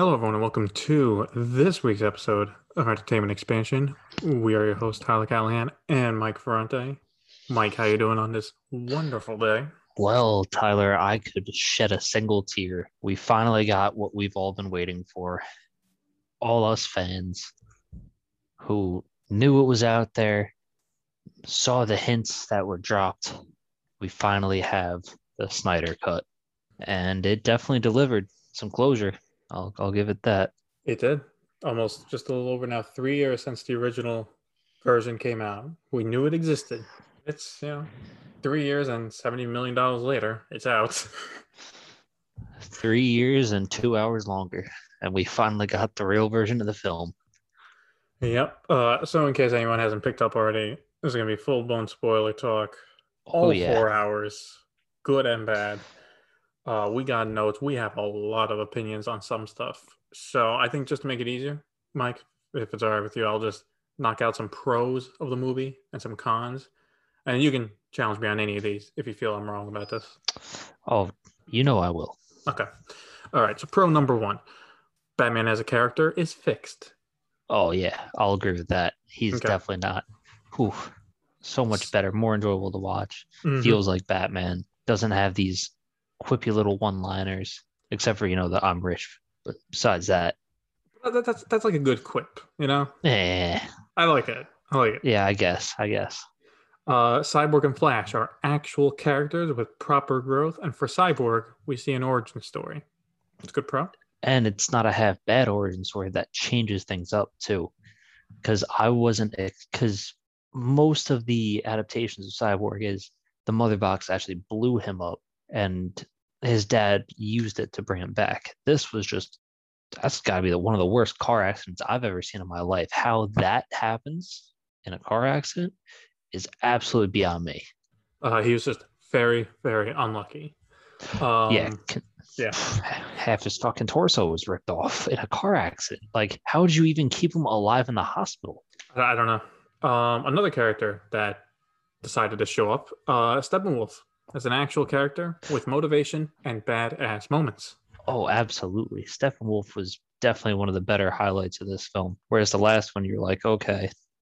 Hello, everyone, and welcome to this week's episode of Entertainment Expansion. We are your host, Tyler Callahan and Mike Ferrante. Mike, how are you doing on this wonderful day? Well, Tyler, I could shed a single tear. We finally got what we've all been waiting for. All us fans who knew it was out there, saw the hints that were dropped. We finally have the Snyder cut, and it definitely delivered some closure. I'll I'll give it that. It did. Almost just a little over now, three years since the original version came out. We knew it existed. It's, you know, three years and $70 million later, it's out. Three years and two hours longer, and we finally got the real version of the film. Yep. Uh, so, in case anyone hasn't picked up already, this is going to be full blown spoiler talk. All Oh, yeah. four hours, good and bad. Uh, we got notes. We have a lot of opinions on some stuff. So, I think just to make it easier, Mike, if it's all right with you, I'll just knock out some pros of the movie and some cons. And you can challenge me on any of these if you feel I'm wrong about this. Oh, you know I will. Okay. All right. So, pro number one Batman as a character is fixed. Oh yeah, I'll agree with that. He's Okay. definitely not. Whew, so much better, more enjoyable to watch. Mhm. Feels like Batman doesn't have these quippy little one-liners, except for you know the I'm rich. But besides that, That- that's, that's like a good quip, you know? eh, I like it. I like it. yeah, I guess, I guess. Uh, Cyborg and Flash are actual characters with proper growth, and for Cyborg, we see an origin story. It's good pro. And it's not a half bad origin story that changes things up too, because I wasn't because most of the adaptations of Cyborg is the mother box actually blew him up, and his dad used it to bring him back. This was just that's got to be the, one of the worst car accidents I've ever seen in my life. How that happens in a car accident is absolutely beyond me. Uh, he was just very, very unlucky. Um, yeah, yeah. half his fucking torso was ripped off in a car accident. Like, how did you even keep him alive in the hospital? I I don't know. Um, another character that decided to show up, uh, Steppenwolf, as an actual character with motivation and badass moments. Oh, absolutely. Steppenwolf was definitely one of the better highlights of this film. Whereas the last one, you're like, okay,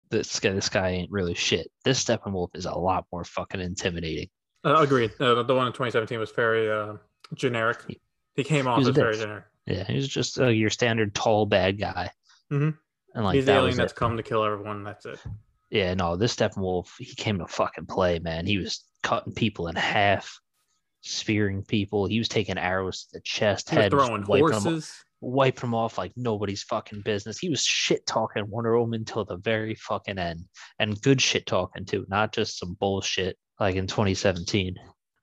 this guy, this guy ain't really shit. This Steppenwolf is a lot more fucking intimidating. Uh, agreed. Uh, the one in 2017 was very uh, generic. He came off was as very generic. Yeah, he's just uh, your standard tall bad guy. Mhm. And like He's the that alien that's it. come to kill everyone. That's it. Yeah, no, this Steppenwolf, he came to fucking play, man. He was cutting people in half, spearing people. He was taking arrows to the chest, head, throwing wiping 'em off- horses. wiping them off like nobody's fucking business. He was shit talking Wonder Woman till the very fucking end, and good shit talking too, not just some bullshit like in 2017.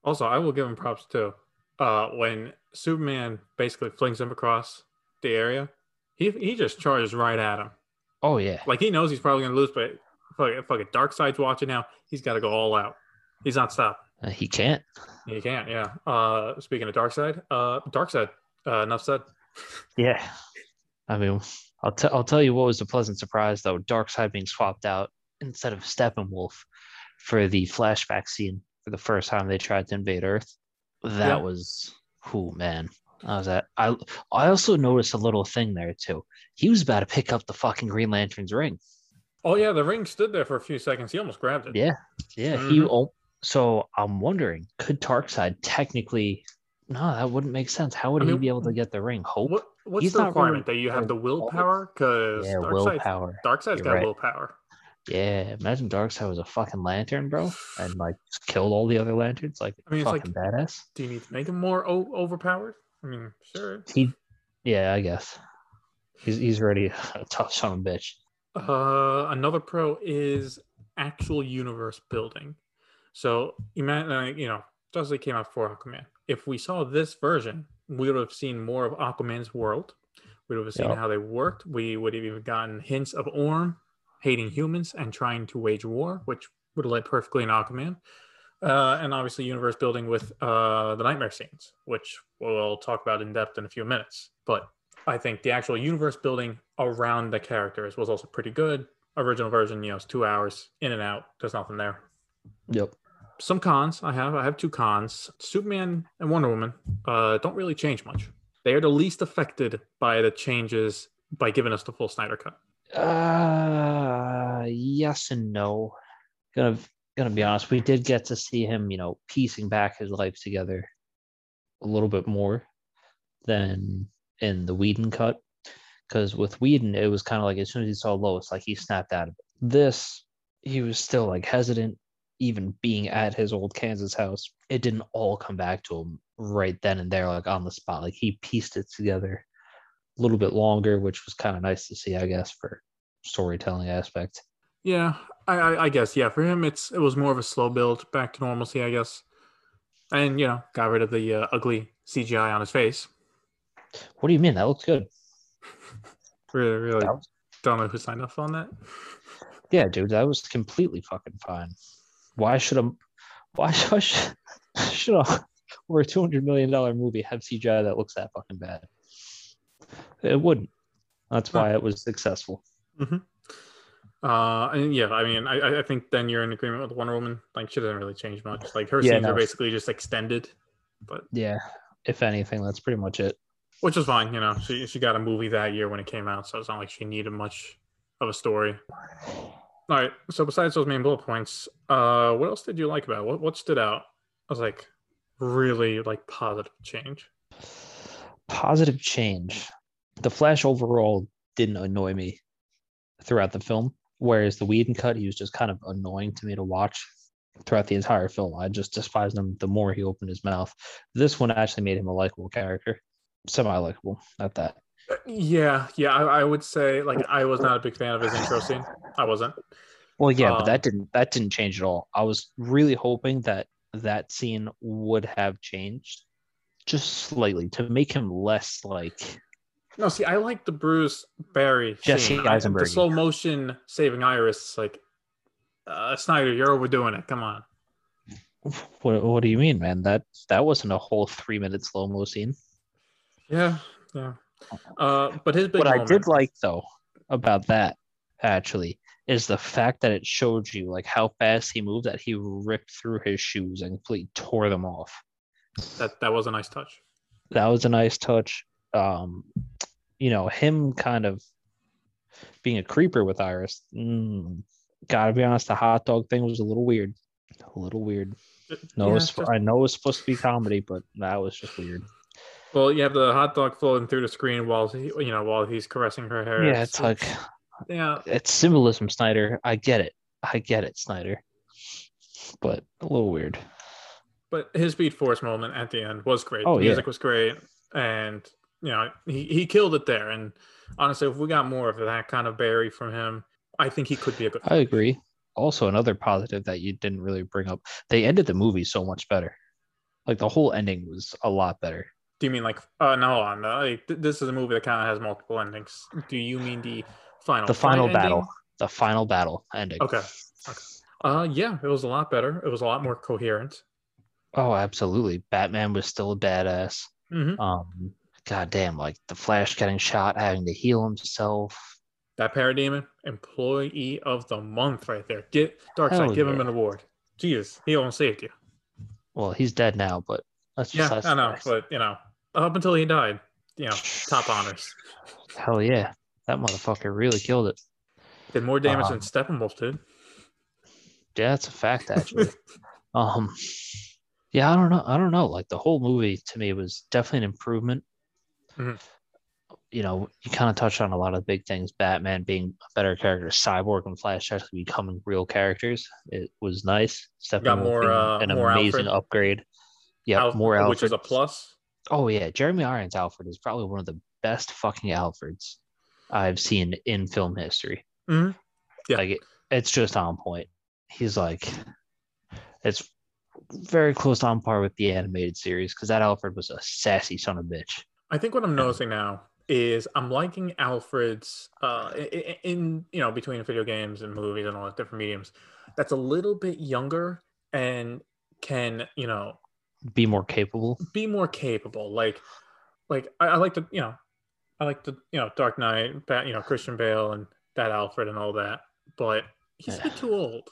Also, I will give him props too. Uh, when Superman basically flings him across the area, he he just charges right at him. Oh yeah, Like he knows he's probably gonna lose, but fuck it, fuck it. Darkseid's watching now. He's got to go all out. He's not stopped. Uh, he can't. He can't. Yeah. Uh, speaking of Darkseid, uh, Darkseid. Uh, enough said. Yeah, I mean, I'll tell I'll tell you what was a pleasant surprise though. Darkseid being swapped out instead of Steppenwolf for the flashback scene for the first time they tried to invade Earth. That Yeah. was, oh man, I was at. I I also noticed a little thing there too. He was about to pick up the fucking Green Lantern's ring. Oh yeah, the ring stood there for a few seconds. He almost grabbed it. Yeah, yeah. He Mhm. al- so I'm wondering, could Darkseid technically? No, that wouldn't make sense. How would I he mean, be able to get the ring? Hope. What what's He's the not really requirement that you have the willpower? Because Yeah, Darkseid's, willpower. Darkseid's You're got right. willpower. Yeah, imagine Darkseid was a fucking lantern, bro, and like killed all the other lanterns. Like, I mean, it's like- fucking badass. Do you need to make him more o- overpowered? I mean, sure. He, yeah, I guess he's he's already a tough son of a bitch. Uh, another pro is actual universe building. So imagine, you know, Justice League came out for Aquaman. If we saw this version, we would have seen more of Aquaman's world. We would have seen Yep. how they worked. We would have even gotten hints of Orm hating humans and trying to wage war, which would have led perfectly in Aquaman. Uh, and obviously, universe building with uh, the nightmare scenes, which we'll talk about in depth in a few minutes. But I think the actual universe building around the characters was also pretty good. Original version, you know, it's two hours in and out. There's nothing there. Yep. Some cons I have. I have two cons. Superman and Wonder Woman uh, don't really change much. they are the least affected by the changes by giving us the full Snyder cut. Uh, yes and no. Gonna gonna be honest. We did get to see him, you know, piecing back his life together a little bit more than in the Whedon cut. Because with Whedon, it was kind of like as soon as he saw Lois, like he snapped out of it. This, he was still like hesitant, even being at his old Kansas house. It didn't all come back to him right then and there, like on the spot. Like he pieced it together a little bit longer, which was kind of nice to see, I guess, for storytelling aspect. Yeah, I, I, I guess yeah. For him, it's it was more of a slow build back to normalcy, I guess, and you know, got rid of the uh, ugly CGI on his face. What do you mean? That looks good. Really, really was- don't know who signed off on that. Yeah, dude, that was completely fucking fine. Why should a why should should, a over a two hundred million dollar movie have CGI that looks that fucking bad? It wouldn't. That's why it was successful. Uh, and yeah, I mean, I, I- think then you're in agreement with Wonder Woman. Like, she doesn't really change much. Like, her Yeah, scenes are basically just extended, but Yeah, if anything, that's pretty much it. Which is fine. You know, she she got a movie that year when it came out, so it's not like she needed much of a story. All right. So besides those main bullet points, uh, what else did you like about it? what what stood out? I was like really like positive change. Positive change. The Flash overall didn't annoy me throughout the film, whereas the Whedon cut, he was just kind of annoying to me to watch throughout the entire film. I just despised him the more he opened his mouth. This one actually made him a likable character, semi-likable at that. Yeah, yeah. I, I would say like I was not a big fan of his intro scene. I wasn't. Well, yeah, but Um, that didn't that didn't change at all. I was really hoping that that scene would have changed just slightly to make him less like No, see, I like the Bruce Barry Jesse scene. I- The Eisenberg. slow motion saving Iris. Like uh, Snyder, you're overdoing it. Come on. what what do you mean, man? That that wasn't a whole three minute slow mo scene. Yeah, yeah. Uh, but his big what I did like though about that actually is the fact that it showed you like how fast he moved that he ripped through his shoes and completely tore them off. that that was a nice touch. That was a nice touch. Um, you know, him kind of being a creeper with Iris. Mm, gotta be honest, the hot dog thing was a little weird. A little weird. No, Yeah, just- I know it's supposed to be comedy, but that was just weird. Well, you have the hot dog floating through the screen while he, you know while he's caressing her hair. Yeah, it's like yeah, it's symbolism, Snyder. I get it. I get it, Snyder. But a little weird. but his Speed Force moment at the end was great. Oh, the yeah. music was great, and you know he, he killed it there. And honestly, if we got more of that kind of Barry from him, I think he could be a good. I agree. Also, another positive that you didn't really bring up, they ended the movie so much better. Like the whole ending was a lot better. Do you mean like? Uh, no, on. Uh, like, th- this is a movie that kind of has multiple endings. Do you mean the final? The final fight ending? battle, the final battle ending. Okay. Okay. Uh, yeah, it was a lot better. It was a lot more coherent. Oh, absolutely. Batman was still a badass. hmm Um, goddamn, like the Flash getting shot, having to heal himself. That Parademon, employee of the month, right there. Get Darkseid, Hell give him an award. Jesus, he almost saved you. Well, he's dead now, but that's Yeah, just I know, but you know, up until he died, you know, top honors. Hell yeah, that motherfucker really killed it. Did more damage Um, than Steppenwolf did. Yeah, that's a fact actually. um, yeah, I don't know. I don't know. Like the whole movie to me was definitely an improvement. Mhm. You know, you kind of touched on a lot of big things. Batman being a better character, Cyborg and Flash actually becoming real characters. It was nice. Steppenwolf more, uh, an amazing Alfred. upgrade. Yeah, Alf- more Alfred. which is a plus. Oh yeah, Jeremy Irons Alfred is probably one of the best fucking Alfreds I've seen in film history. Mhm. Yeah. Like it, it's just on point. He's like, it's very close on par with the animated series because that Alfred was a sassy son of a bitch. I think what I'm noticing now is I'm liking Alfred's uh i- i- in you know between video games and movies and all the different mediums that's a little bit younger and can you know Be more capable. be more capable like like I, I like the you know I like the you know Dark Knight Bat, you know Christian Bale and that Alfred and all that but he's a bit too old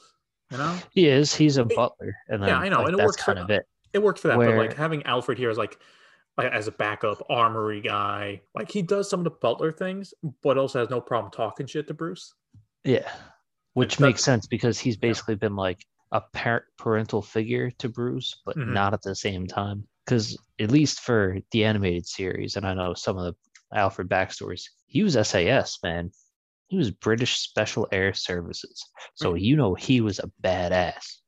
you know He is. He's a It- butler, and yeah, I know, like, and it works for- kind of it. it worked for that but like having Alfred here is like as a backup armory guy. Like he does some of the butler things, but also has no problem talking shit to Bruce. Yeah. Which makes sense because he's basically been like a par- parental figure to Bruce, but Mhm. not at the same time. Because at least for the animated series, and I know some of the Alfred backstories, he was SAS, man. He was British Special Air Services. So you know he was a badass.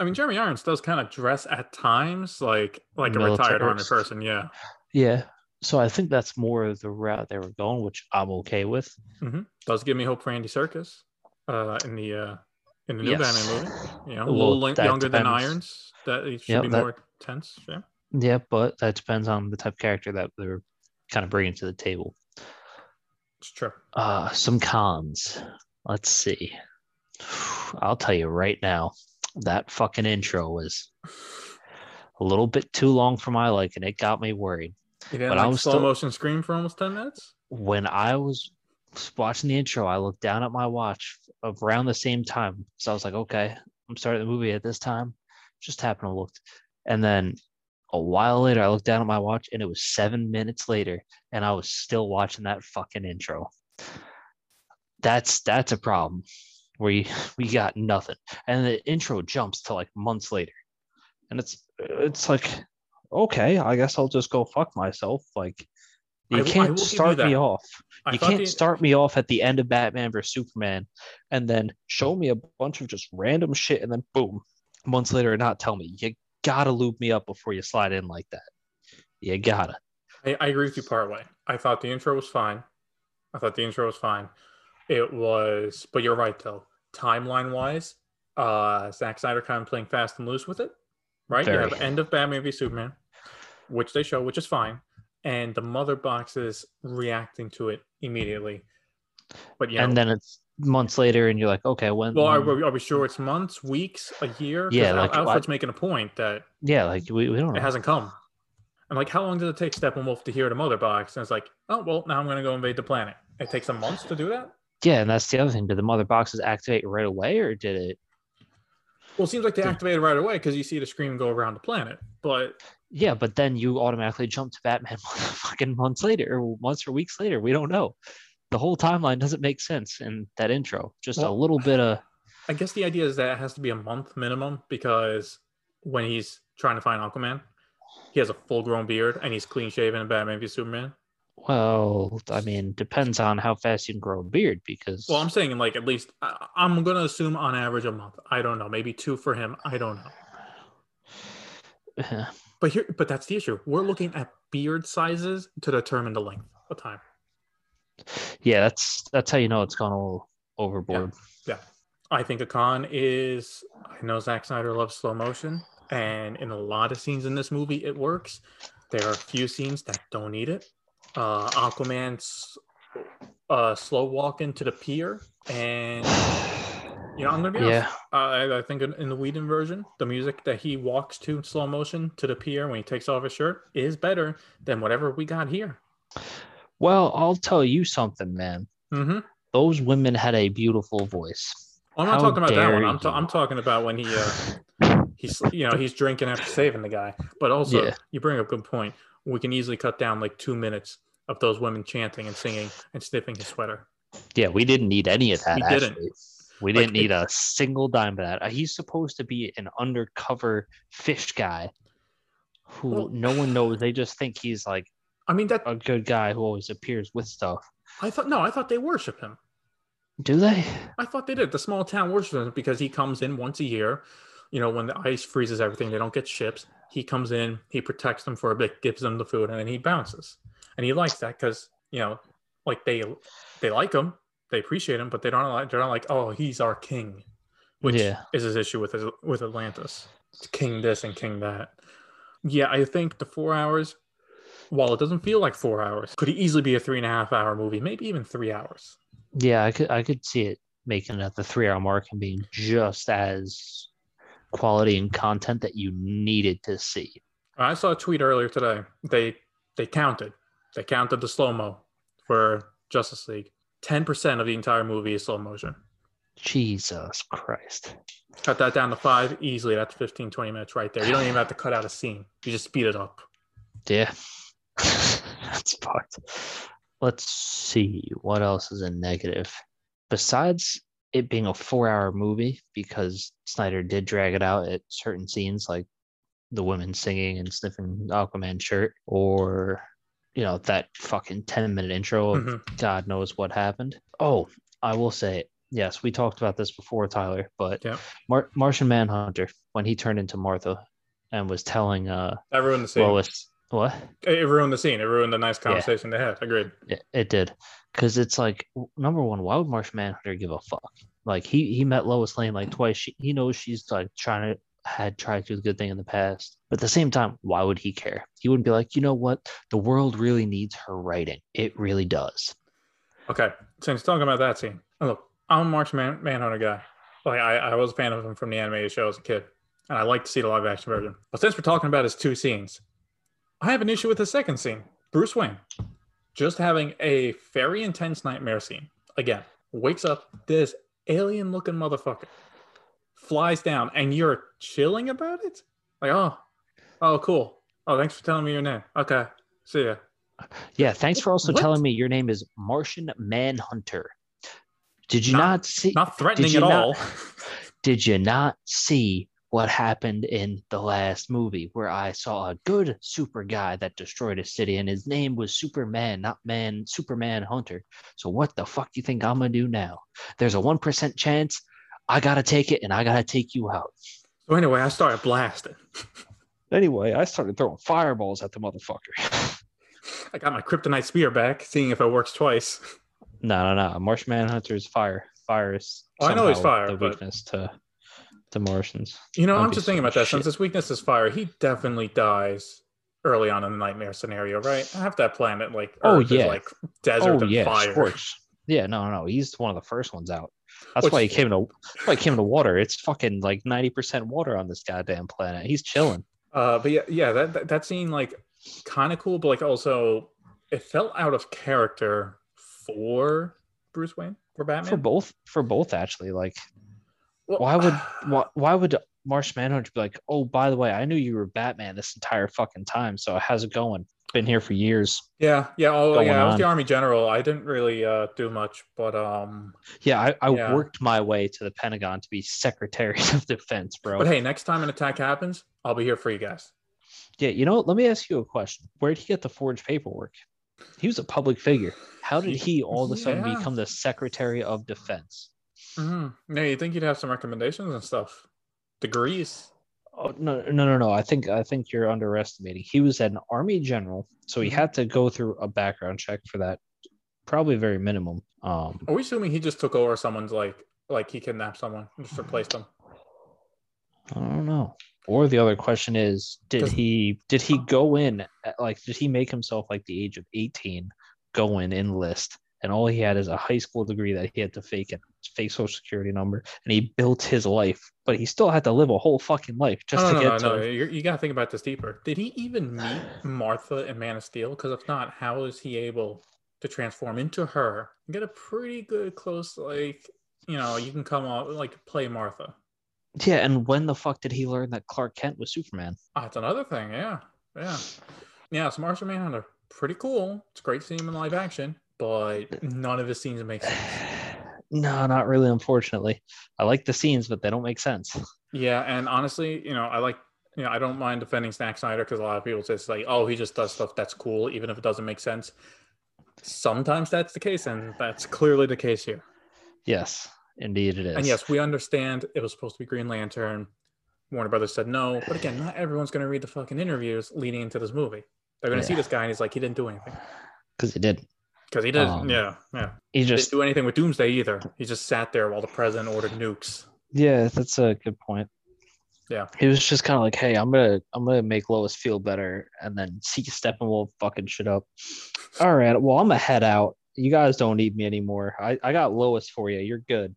I mean, Jeremy Irons does kind of dress at times like like a retired army person. Yeah. Yeah. So I think that's more of the route they were going, which I'm okay with. Does give me hope for Andy Serkis uh, in the uh, in the new Yes. Batman movie. You know, a little younger than. Irons. That he should Yep, be that- more tense. Yeah. Yeah, but that depends on the type of character that they're kind of bringing to the table. It's true. Uh, some cons. Let's see. I'll tell you right now, that fucking intro was a little bit too long for my liking. It got me worried. You didn't But I like was slow still- motion scream for almost ten minutes. When I was watching the intro, I looked down at my watch around the same time. So I was like, okay, I'm starting the movie at this time. Just happened to look. And then a while later, I looked down at my watch and it was seven minutes later, and I was still watching that fucking intro. That's that's a problem. Where we got nothing, and the intro jumps to like months later, and it's it's like, okay, I guess I'll just go fuck myself. Like, you I can't will give you start me off. I You can't the- start me off at the end of Batman vs Superman, and then show me a bunch of just random shit, and then boom, months later, and not tell me. You gotta loop me up before you slide in like that. You gotta. I, I agree with you part way. I thought the intro was fine. I thought the intro was fine. It was, but you're right though. Timeline wise, uh, Zack Snyder kind of playing fast and loose with it, right? You have end of Batman v Superman, which they show, which is fine, and the mother boxes reacting to it immediately. But yeah, and then it's months later, and you're like, okay, when? well, are, when- we- are we sure it's months, weeks, a year? Yeah, like, Alfred's making a point that yeah, like we, we don't it know. hasn't come. I'm like, how long did it take Steppenwolf to hear the mother box? And it's like, oh well, now I'm gonna go invade the planet. It takes some months to do that. Yeah, and that's the other thing. Did the mother boxes activate right away, or did it? Well, it seems like they activated right away because you see the scream go around the planet. But Yeah, but then you automatically jump to Batman fucking months later, or months or weeks later. We don't know. The whole timeline doesn't make sense in that intro. Just a little bit of I guess the idea is that it has to be a month minimum because when he's trying to find Aquaman, he has a full grown beard and he's clean shaven in Batman v Superman. Well, I mean, depends on how fast you can grow a beard because Well, I'm saying like at least I, I'm gonna assume on average a month. I don't know, maybe two for him. I don't know. But here, but that's the issue. We're looking at beard sizes to determine the length of time. yeah, that's that's how you know it's gone a little overboard. Yeah. I think a con is I know Zack Snyder loves slow motion, and in a lot of scenes in this movie, it works. There are a few scenes that don't need it. Uh, Aquaman's uh, slow walk into the pier, and you know I'm gonna be honest. Yeah, I, I think in, in the Whedon version, the music that he walks to in slow motion to the pier when he takes off his shirt is better than whatever we got here. Well, I'll tell you something, man. Mm-hmm. Those women had a beautiful voice. I'm not How talking about that one. I'm, ta- I'm talking about when he uh, he's you know he's drinking after saving the guy. But also, Yeah. you bring up a good point. We can easily cut down like two minutes of those women chanting and singing and sniffing his sweater. Yeah, we didn't need any of that. We didn't. We didn't need a single dime of that. Uh, He's supposed to be an undercover fish guy who Well- no one knows. They just think he's like I mean that a good guy who always appears with stuff. I thought no, I thought they worship him. Do they? I thought they did. The small town worships him because he comes in once a year. You know, when the ice freezes everything, they don't get ships. He comes in, he protects them for a bit, gives them the food, and then he bounces. And he likes that because you know, like they they like him, they appreciate him, but they don't like they're not like, oh, he's our king, which Yeah. is his issue with his, with Atlantis. It's king this and king that. Yeah, I think the four hours, while it doesn't feel like four hours, could easily be a three and a half hour movie, maybe even three hours. Yeah, I could I could see it making it at the three hour mark and being just as quality and content that you needed to see. I saw a tweet earlier today. They they counted. They counted the slow mo for Justice League. Ten percent of the entire movie is slow motion. Jesus Christ. Cut that down to five easily. That's 15, 20 minutes right there. You don't even have to cut out a scene. You just speed it up. Yeah. That's fucked. Let's see what else is a negative. Besides it being a four-hour movie, because Snyder did drag it out at certain scenes, like the women singing and sniffing Aquaman shirt, or you know that fucking ten-minute intro of Mhm. God knows what happened. Oh, I will say, yes, we talked about this before, Tyler, but Yep. Mar- Martian Manhunter when he turned into Martha and was telling uh That ruined the scene. Lois what It ruined the scene. It ruined the nice conversation they had. Agreed. it, it did because it's like number one why would Martian Manhunter give a fuck like he he met Lois Lane like twice she, he knows she's like trying to had tried to do the good thing in the past but at the same time why would he care he wouldn't be like you know what the world really needs her writing it really does Okay. Since talking about that scene, look, I'm a Martian Man- Manhunter guy. Like I, I was a fan of him from the animated show as a kid, and I like to see the live action version. But since we're talking about his two scenes, I have an issue with the second scene. Bruce Wayne just having a very intense nightmare scene. Again, wakes up this alien looking motherfucker, flies down, and you're chilling about it. Like, oh, oh, cool. Oh, thanks for telling me your name. Okay, see ya. yeah thanks for also What? telling me your name is Martian Manhunter did you Not- not, see Not threatening at not- all. did you not see what happened in the last movie where I saw a good super guy that destroyed a city and his name was Superman, not man, Superman Hunter. So what the fuck do you think I'm gonna do now? There's a 1% chance I gotta take it and I gotta take you out. So anyway, I started blasting. Anyway, I started throwing fireballs at the motherfucker. I got my kryptonite spear back, seeing if it works twice. no, no, no. Martian Manhunter is fire. Fire is Oh, I know he's somehow fire, the but- weakness to to Martians. You know, I'd I'm just thinking about that. shit. Since his weakness is fire, he definitely dies early on in the nightmare scenario, right? I have that planet, like Oh, Earth, is yeah. like desert oh and yeah, fire. scorched. Yeah, no, no, he's one of the first ones out. That's Which- why he came to. That's why he came to water. It's fucking like ninety percent water on this goddamn planet. He's chilling. Uh, but yeah, yeah, that that, that scene like kind of cool, but like also it felt out of character for Bruce Wayne for Batman. for both. For both, actually. Like, Well, why would why, why would Marsh Manhunter be like, oh, by the way, I knew you were Batman this entire fucking time. So how's it going? Been here for years. Yeah, yeah, oh yeah, I was the army general. I didn't really uh, do much, but um, Yeah, I, I Yeah. worked my way to the Pentagon to be Secretary of Defense, bro. but hey, next time an attack happens, I'll be here for you guys. Yeah, you know, let me ask you a question. Where did he get the forged paperwork? He was a public figure. How did he all of a sudden Yeah. become the Secretary of Defense? hmm Yeah, you think you'd have some recommendations and stuff, degrees. Oh no, no, no, no. I think I think you're underestimating. He was an army general, so he Mhm. had to go through a background check for that, probably very minimum. Um, Are we assuming he just took over someone's like like he kidnapped someone and just replaced them? I don't know. Or the other question is, did he did he go in at, like did he make himself like the age of 18 go in enlist and all he had is a high school degree that he had to fake it fake social security number and he built his life but he still had to live a whole fucking life just no, to no, get no, to no. You're, you got to think about this deeper. Did he even meet Martha in Man of Steel? Because if not, how is he able to transform into her and get a pretty good close like you know you can come out like play Martha. yeah and when the fuck did he learn that clark kent was superman Ah, that's another thing. Yeah, yeah, yeah. So Martian Manhunter, pretty cool. It's great seeing him in live action, but none of his scenes make sense. no not really unfortunately i like the scenes but they don't make sense Yeah, and honestly, you know, I like, you know, I don't mind defending Zack Snyder because a lot of people say it's like, oh, he just does stuff that's cool, even if it doesn't make sense. Sometimes that's the case, and that's clearly the case here. yes indeed it is And yes, we understand it was supposed to be Green Lantern. Warner Brothers said no, but again, not everyone's going to read the fucking interviews leading into this movie. They're going to see this guy and he's like, he didn't do anything because he did because he did. Um, yeah, yeah. he Didn't just do anything with Doomsday either. He just sat there while the president ordered nukes. Yeah, that's a good point. Yeah. He was just kind of like, "Hey, I'm gonna, I'm gonna make Lois feel better," and then see Steppenwolf fucking shit up. All right, well, I'm gonna head out. You guys don't need me anymore. I, I got Lois for you. You're good.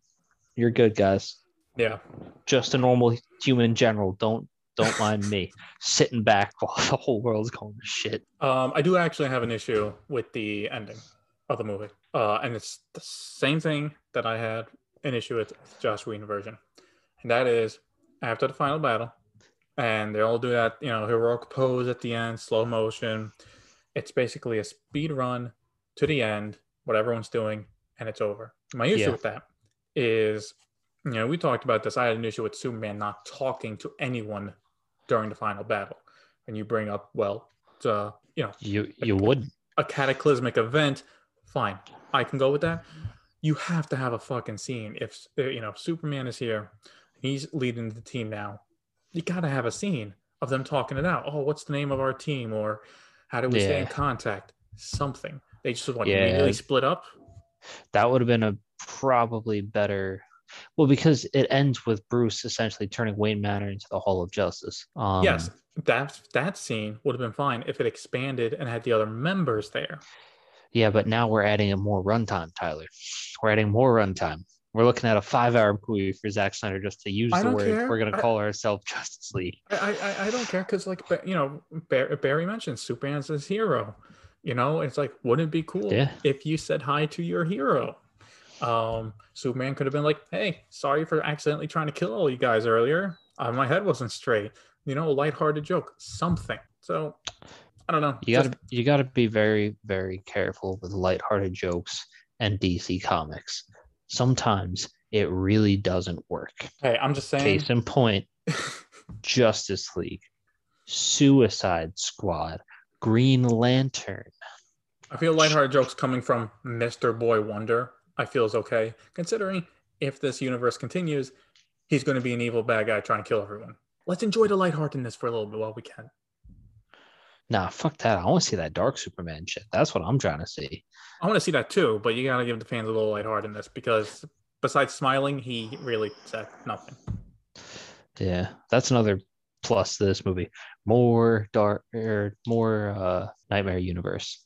You're good, guys. Yeah. Just a normal human in general. Don't, don't mind me sitting back while the whole world's going to shit. Um, I do actually have an issue with the ending of the movie, uh, and it's the same thing that I had an issue with the Joss Whedon version, and that is after the final battle, and they all do that, you know, heroic pose at the end, slow motion. it's basically a speed run to the end, what everyone's doing, and it's over. My issue Yeah. with that is, you know, we talked about this. I had an issue with Superman not talking to anyone during the final battle. And you bring up, well, uh, you know, You you would a cataclysmic event, fine, I can go with that. You have to have a fucking scene. If uh, you know Superman is here, he's leading the team now. You got to have a scene of them talking it out. Oh, what's the name of our team? Or how do we stay in contact? Something. They just want Yeah. immediately split up. that would have been a probably better well because it ends with Bruce essentially turning Wayne Manor into the Hall of Justice. Um, yes, that that scene would have been fine if it expanded and had the other members there. Yeah, but now we're adding a more runtime, Tyler. We're adding more runtime. We're looking at a five-hour movie for Zack Snyder just to use I the word. care. We're gonna I- call ourselves Justice League. I, I, I don't care because, like, you know, Bar- Barry mentioned Superman's his hero. You know, it's like, wouldn't it be cool Yeah. if you said hi to your hero? Um, Superman could have been like, "Hey, sorry for accidentally trying to kill all you guys earlier. Uh, my head wasn't straight." You know, a lighthearted joke, something. So, I don't know. You gotta you gotta be very very careful with lighthearted jokes and DC comics. Sometimes it really doesn't work. hey, I'm just saying. Case in point, Justice League, Suicide Squad, Green Lantern. I feel lighthearted jokes coming from Mr. Boy Wonder. I feel is okay, considering if this universe continues, he's going to be an evil bad guy trying to kill everyone. Let's enjoy the lightheartedness for a little bit while we can. Nah, fuck that. I want to see that Dark Superman shit. That's what I'm trying to see. I want to see that too, but you got to give the fans a little lightheartedness because besides smiling, he really said nothing. Yeah, that's another plus to this movie. More dark or more uh Nightmare Universe.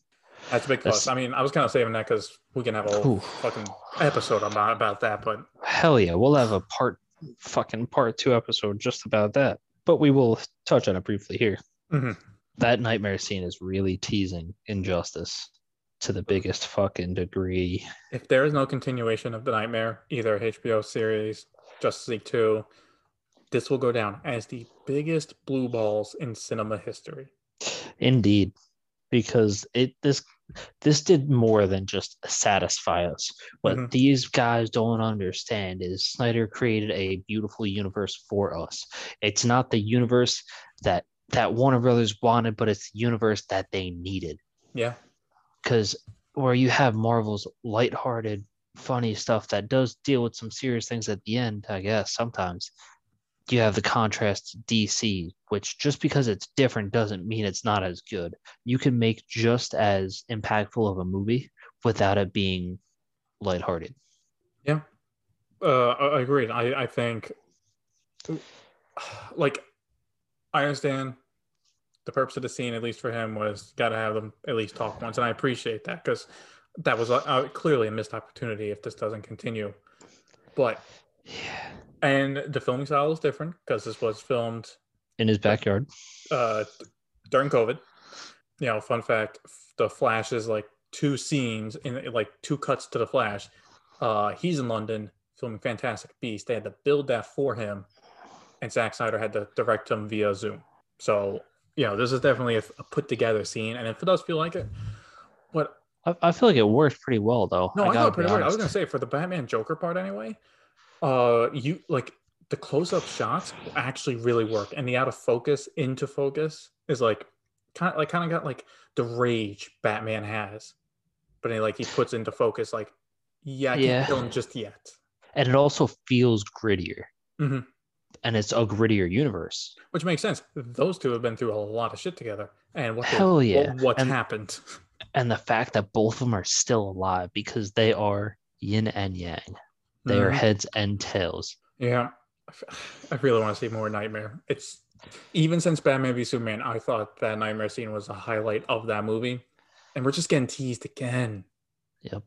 That's a big plus. That's- I mean, I was kind of saving that because we can have a whole Oof. fucking episode about about that, but Hell yeah, we'll have a part fucking part two episode just about that. But we will touch on it briefly here. Mhm. That nightmare scene is really teasing injustice to the biggest fucking degree. if there is no continuation of the Nightmare, either HBO series, Justice League 2, this will go down as the biggest blue balls in cinema history. Indeed, because it this this did more than just satisfy us. What Mhm. these guys don't understand is Snyder created a beautiful universe for us. It's not the universe that that Warner Brothers wanted, but it's the universe that they needed. Yeah. Because where you have Marvel's lighthearted, funny stuff that does deal with some serious things at the end, I guess sometimes you have the contrast to DC, which just because it's different doesn't mean it's not as good. You can make just as impactful of a movie without it being lighthearted. Yeah. Uh, agree. I, I think, like, I understand the purpose of the scene, at least for him, was got to have them at least talk once. And I appreciate that because that was uh, clearly a missed opportunity if this doesn't continue. But, Yeah. and the filming style is different because this was filmed In his backyard. uh, during COVID. You know, fun fact: the Flash is like two scenes in like two cuts to the Flash. Uh, he's in London filming Fantastic Beast. They had to build that for him, and Zack Snyder had to direct him via Zoom. So, you know, this is definitely a, a put together scene, and if it does feel like it, but I, I feel like it worked pretty well though. no, I, gotta thought pretty good. I was gonna say for the Batman Joker part anyway. Uh, you like the close-up shots actually really work, and the out of focus into focus is like kind of like kind of got like the rage Batman has, but then like he puts into focus like, yeah, I can't Yeah. kill him just yet. and it also feels grittier. Mhm. And it's a grittier universe. Which makes sense. Those two have been through a lot of shit together, and what Hell yeah. what's And- happened? And the fact that both of them are still alive because they are yin and yang. They are Mhm. heads and tails. Yeah, I really want to see more Nightmare. It's even since Batman v Superman, I thought that Nightmare scene was a highlight of that movie, and we're just getting teased again. Yep.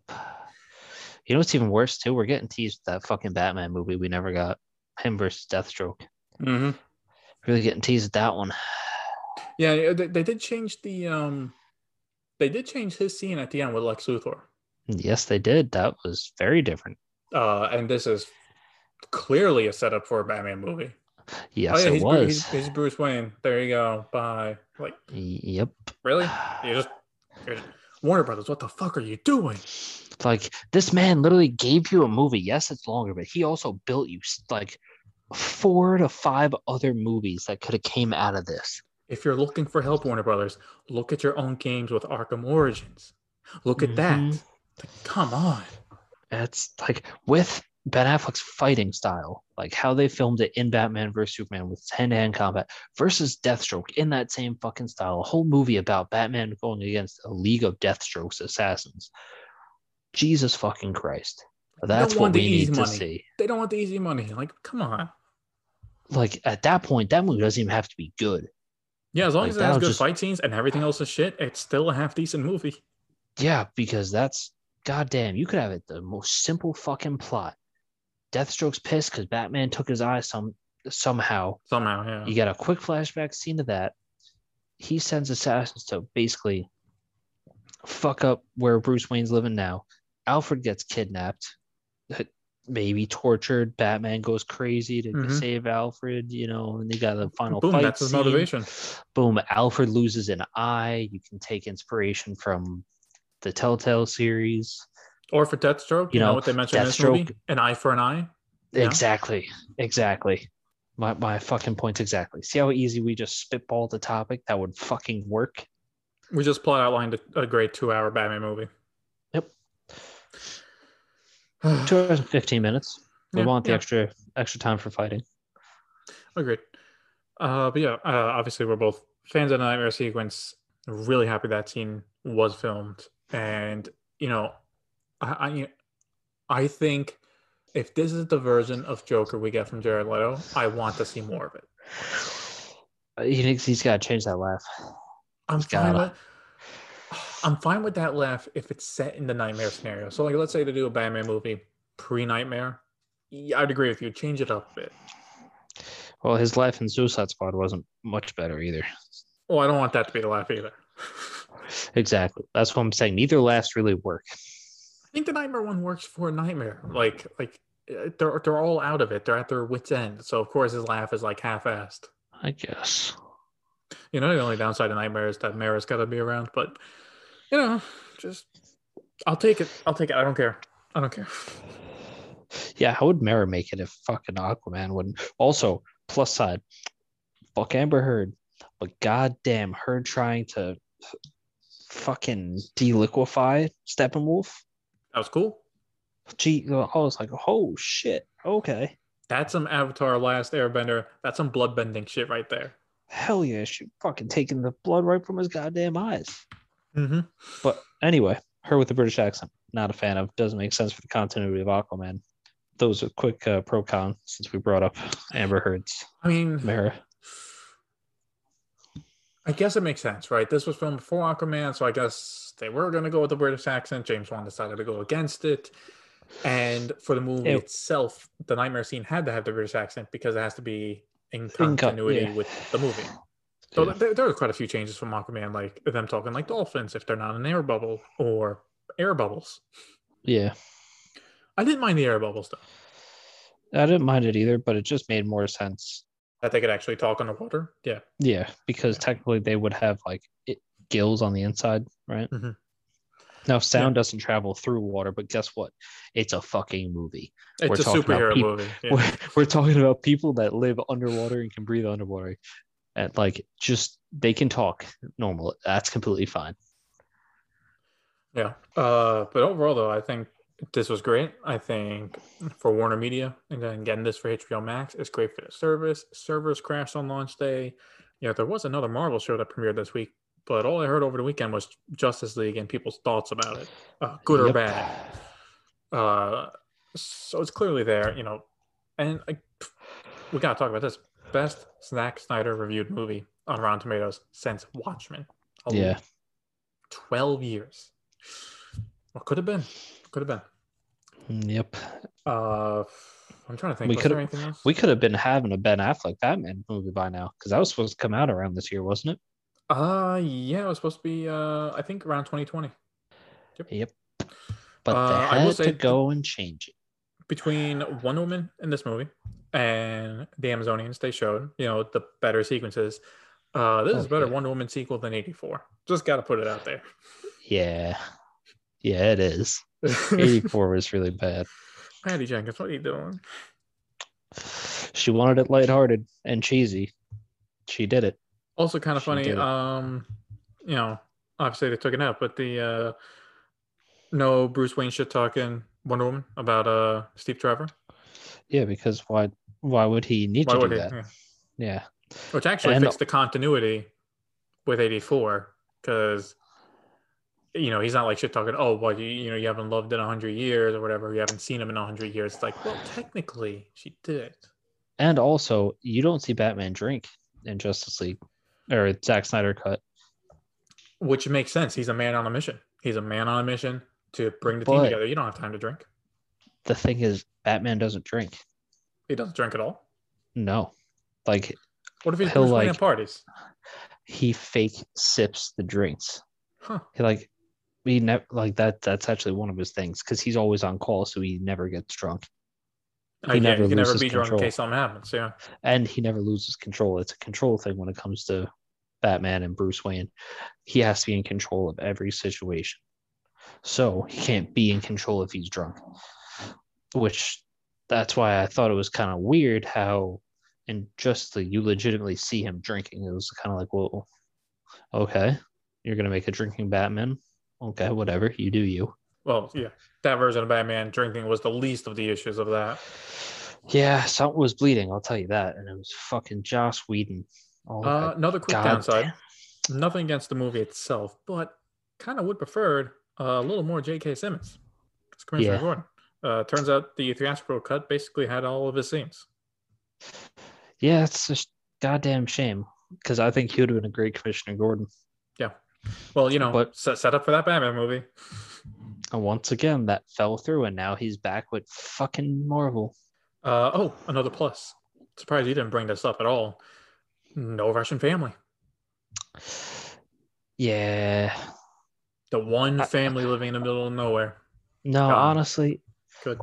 You know what's even worse too? We're getting teased with that fucking Batman movie we never got. Him versus Deathstroke. Mm-hmm. Really getting teased with that one. Yeah, they, they did change the um, they did change his scene at the end with Lex Luthor. Yes, they did. That was very different. Uh, and this is clearly a setup for a Batman movie. Yes, oh yeah, it he's, was. he's, he's Bruce Wayne. There you go. Bye. Like Yep. really? You just Warner Brothers, what the fuck are you doing? Like this man literally gave you a movie. Yes, it's longer, but he also built you like four to five other movies that could have came out of this. If you're looking for help, Warner Brothers, look at your own games with Arkham Origins. Look at that. Mhm. Like, come on. It's like with Ben Affleck's fighting style, like how they filmed it in Batman vs Superman with hand-to-hand combat versus Deathstroke in that same fucking style. A whole movie about Batman going against a league of Deathstrokes assassins. Jesus fucking Christ. That's what the we easy need to see. They don't want the easy money. Like, come on. Like at that point, that movie doesn't even have to be good. Yeah, as long Like, as it has good just- fight scenes and everything else is shit, it's still a half decent movie. Yeah, because that's goddamn. You could have it the most simple fucking plot. Deathstroke's pissed because Batman took his eye some somehow. Somehow, yeah. You got a quick flashback scene of that. He sends assassins to basically fuck up where Bruce Wayne's living now. Alfred gets kidnapped, maybe tortured. Batman goes crazy to Mhm. save Alfred, you know, and they got the final Boom, fight. that's his motivation. Boom, Alfred loses an eye. You can take inspiration from the Telltale series. Or for Deathstroke, you, You know, know, what they mentioned in this movie? Deathstroke- An eye for an eye. Exactly. Exactly. My my fucking points exactly. See how easy we just spitball the topic that would fucking work? We just plot outlined a, a great two hour Batman movie. Yep. Two hours and fifteen minutes. We Yeah, want the yeah. extra extra time for fighting. Agreed. Uh, but yeah, uh, obviously we're both fans of the nightmare sequence. Really happy that scene was filmed, and you know, I I, I think if this is the version of Joker we get from Jared Leto, I want to see more of it. Uh, You think he's got to change that laugh? I'm He's fine gotta. with. I'm fine with that laugh if it's set in the nightmare scenario. So, like, let's say they do a Batman movie pre-nightmare. Yeah, I'd agree with you. Change it up a bit. Well, his laugh in Suicide Squad wasn't much better either. Well, I don't want that to be the laugh either. Exactly. That's what I'm saying. Neither laughs really work. I think the nightmare one works for a nightmare. Like, like uh, they're they're all out of it. They're at their wits' end. So of course his laugh is like half-assed. I guess. You know, the only downside of nightmare is that Mera's got to be around. But you know, just I'll take it. I'll take it. I don't care. I don't care. Yeah, how would Mera make it if fucking Aquaman wouldn't? Also, plus side, fuck Amber Heard, but goddamn her trying to fucking deliquefy Steppenwolf. That was cool. Gee, I was like, oh shit, okay, That's some Avatar Last Airbender. That's some bloodbending shit right there. hell yeah, she fucking taking the blood right from his goddamn eyes. Mm-hmm. But anyway, her with the British accent, not a fan of. Doesn't make sense for the continuity of Aquaman. Those are quick uh, pro con since we brought up Amber Heard's I mean, Mera. I guess it makes sense, right? This was filmed before Aquaman, so I guess they were going to go with the British accent. James Wan decided to go against it. And for the movie Ew. itself, the nightmare scene had to have the British accent because it has to be in continuity yeah. with the movie. So there, there are quite a few changes from Aquaman, like them talking like dolphins if they're not an air bubble or air bubbles. Yeah. I didn't mind the air bubbles though, I didn't mind it either, but it just made more sense. That they could actually talk underwater. Yeah. Yeah, because technically they would have like it, gills on the inside, right? Mhm. Now sound doesn't travel through water, but guess what? It's a fucking movie. It's We're a superhero peop- movie. Yeah. We're, we're talking about people that live underwater and can breathe underwater, and like just they can talk normal. That's completely fine. Yeah. Uh, but overall, though, I think this was great. I think for Warner Media and then getting this for HBO Max is great for the service. Servers crashed on launch day. Yeah, there was another Marvel show that premiered this week, but all I heard over the weekend was Justice League and people's thoughts about it, uh, good or bad. Uh, so it's clearly there, you know. And I, we gotta talk about this best Zack Snyder reviewed movie on Rotten Tomatoes since Watchmen. Yeah. 12 years. What could have been? Could have been. Yep. Uh, I'm trying to think. We else? We could have been having a Ben Affleck Batman movie by now because that was supposed to come out around this year, wasn't it? Uh, yeah, it was supposed to be. Uh, I think around 2020. it? Yep. But Uh, they had to go and change it. Between Wonder Woman in this movie and the Amazonians, they showed you know the better sequences. Uh, this is a better Wonder Woman sequel than 84. Just got to put it out there. Yeah. Yeah, it is. 84 was really bad. Patty Jenkins, what are you doing? She wanted it lighthearted and cheesy. She did it. Also, kind of She funny. Um, you know, obviously they took it out, but the uh, no Bruce Wayne shit talking Wonder Woman about uh Steve Trevor. Yeah, because why why would he need Why to do he? that? Yeah. Yeah. Which actually And- fixed the continuity with 84 because you know he's not like shit talking. Oh, well, you you know you haven't loved in hundred years or whatever. You haven't seen him in hundred years. It's like, well, technically she did. And also, you don't see Batman drink in Justice League or Zack Snyder cut. Which makes sense. He's a man on a mission. He's a man on a mission to bring the team together. You don't have time to drink. The thing is, Batman doesn't drink. He doesn't drink at all. No. Like What if he's He'll, like- at parties? he fake sips the drinks. Huh. He like he never like that that's actually one of his things because he's always on call, so he never gets drunk. Uh, He yeah, never he can never loses be drunk control. in case something happens. Yeah. and he never loses control. It's a control thing when it comes to Batman and Bruce Wayne. He has to be in control of every situation. So he can't be in control if he's drunk. Which that's why I thought it was kind of weird how and just the you legitimately see him drinking. It was kind of like, well, okay, you're gonna make a drinking Batman. Okay, whatever, you do you. Well, yeah. That version of Batman drinking was the least of the issues of that. Yeah, something was bleeding, I'll tell you that. And it was fucking Joss Whedon. Oh, Uh, another quick God downside. damn. Nothing against the movie itself, but kind of would prefer a little more J.K. Simmons. It's Commissioner Yeah. Gordon. Uh, turns out the theatrical cut basically had all of his scenes. Yeah, it's a goddamn shame because I think he would have been a great Commissioner Gordon. Well, you know, But- set, set up for that Batman movie. And once again, that fell through, and now he's back with fucking Marvel. Uh, oh, another plus. Surprised you didn't bring this up at all. No Russian family. Yeah. The one I- family living in the middle of nowhere. No, honestly, Good.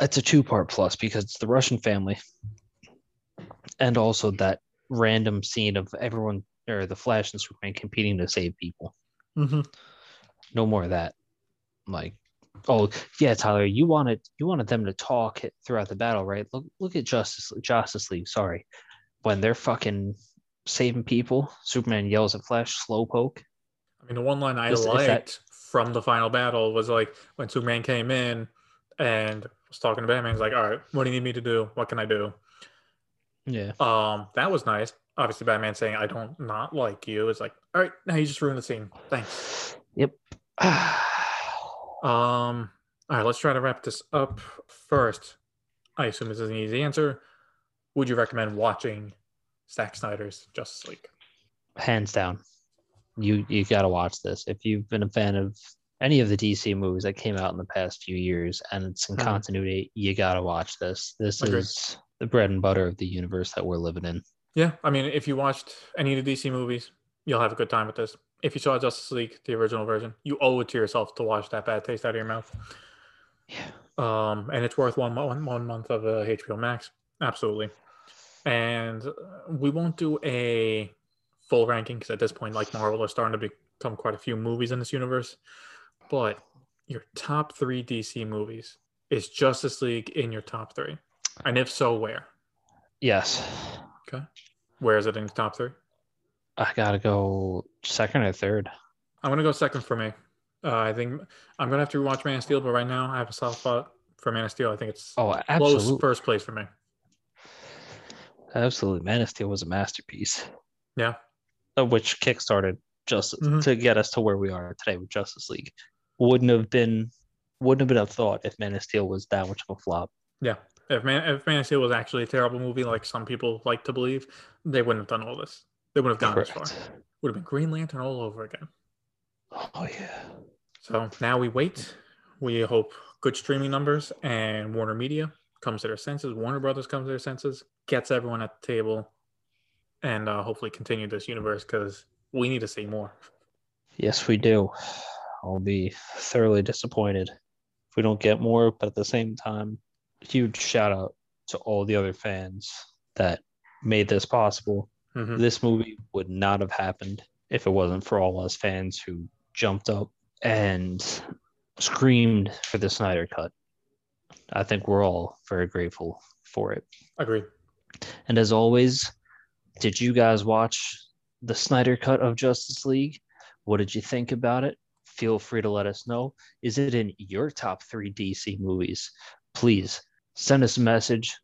it's a two part plus because it's the Russian family and also that random scene of everyone or the Flash and Superman competing to save people. Mm-hmm. No more of that. Like, oh yeah, Tyler, you wanted you wanted them to talk throughout the battle, right? Look look at Justice Justice League. Sorry, when they're fucking saving people, Superman yells at Flash, "Slowpoke." I mean, the one line I Is- is liked that- from the final battle was like when Superman came in and was talking to Batman. He's like, "All right, what do you need me to do? What can I do?" Yeah, Um, that was nice. Obviously, Batman saying, "I don't not like you." It's like, "All right, now you just ruined the scene. Thanks." yep. Um, all right, let's try to wrap this up first. I assume this is an easy answer. Would you recommend watching Zack Snyder's Justice League? Hands down, you you got to watch this if you've been a fan of any of the DC movies that came out in the past few years and it's in Mhm. continuity. You got to watch this. This Agreed. is the bread and butter of the universe that we're living in. Yeah, I mean, if you watched any of the DC movies, you'll have a good time with this. If you saw Justice League, the original version, you owe it to yourself to wash that bad taste out of your mouth. Yeah. Um, and it's worth one, one, one month of uh, HBO Max. Absolutely. And uh, we won't do a full ranking because at this point, like Marvel, there's starting to become quite a few movies in this universe. But your top three DC movies is Justice League in your top three? And if so, where? Yes, Where is it in top three? I gotta go second or third. I'm gonna go second for me. Uh, I think I'm gonna have to rewatch Man of Steel, but right now I have a soft spot for Man of Steel. I think it's Oh, close absolutely, first place for me. absolutely. Man of Steel was a masterpiece. Yeah. which kickstarted Justice Mhm. to get us to where we are today with Justice League. Wouldn't have been wouldn't have been a thought if Man of Steel was that much of a flop. Yeah. If Man if Man of Steel was actually a terrible movie, like some people like to believe, they wouldn't have done all this. They wouldn't have gone this far. Would have been Green Lantern all over again. Oh yeah. So now we wait. We hope good streaming numbers and Warner Media comes to their senses. Warner Brothers comes to their senses, gets everyone at the table, and uh, hopefully continue this universe because we need to see more. Yes, we do. I'll be thoroughly disappointed if we don't get more, but at the same time, huge shout out to all the other fans that made this possible. Mhm. This movie would not have happened if it wasn't for all us fans who jumped up and screamed for the Snyder cut. I think we're all very grateful for it. Agree. And as always, did you guys watch the Snyder cut of Justice League? What did you think about it? Feel free to let us know. Is it in your top three DC movies? Please send us a message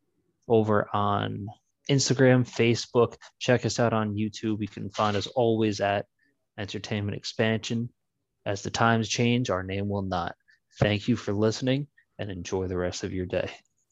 over on Instagram, Facebook. Check us out on YouTube. You can find us always at Entertainment Expansion. As the times change, our name will not. Thank you for listening and enjoy the rest of your day.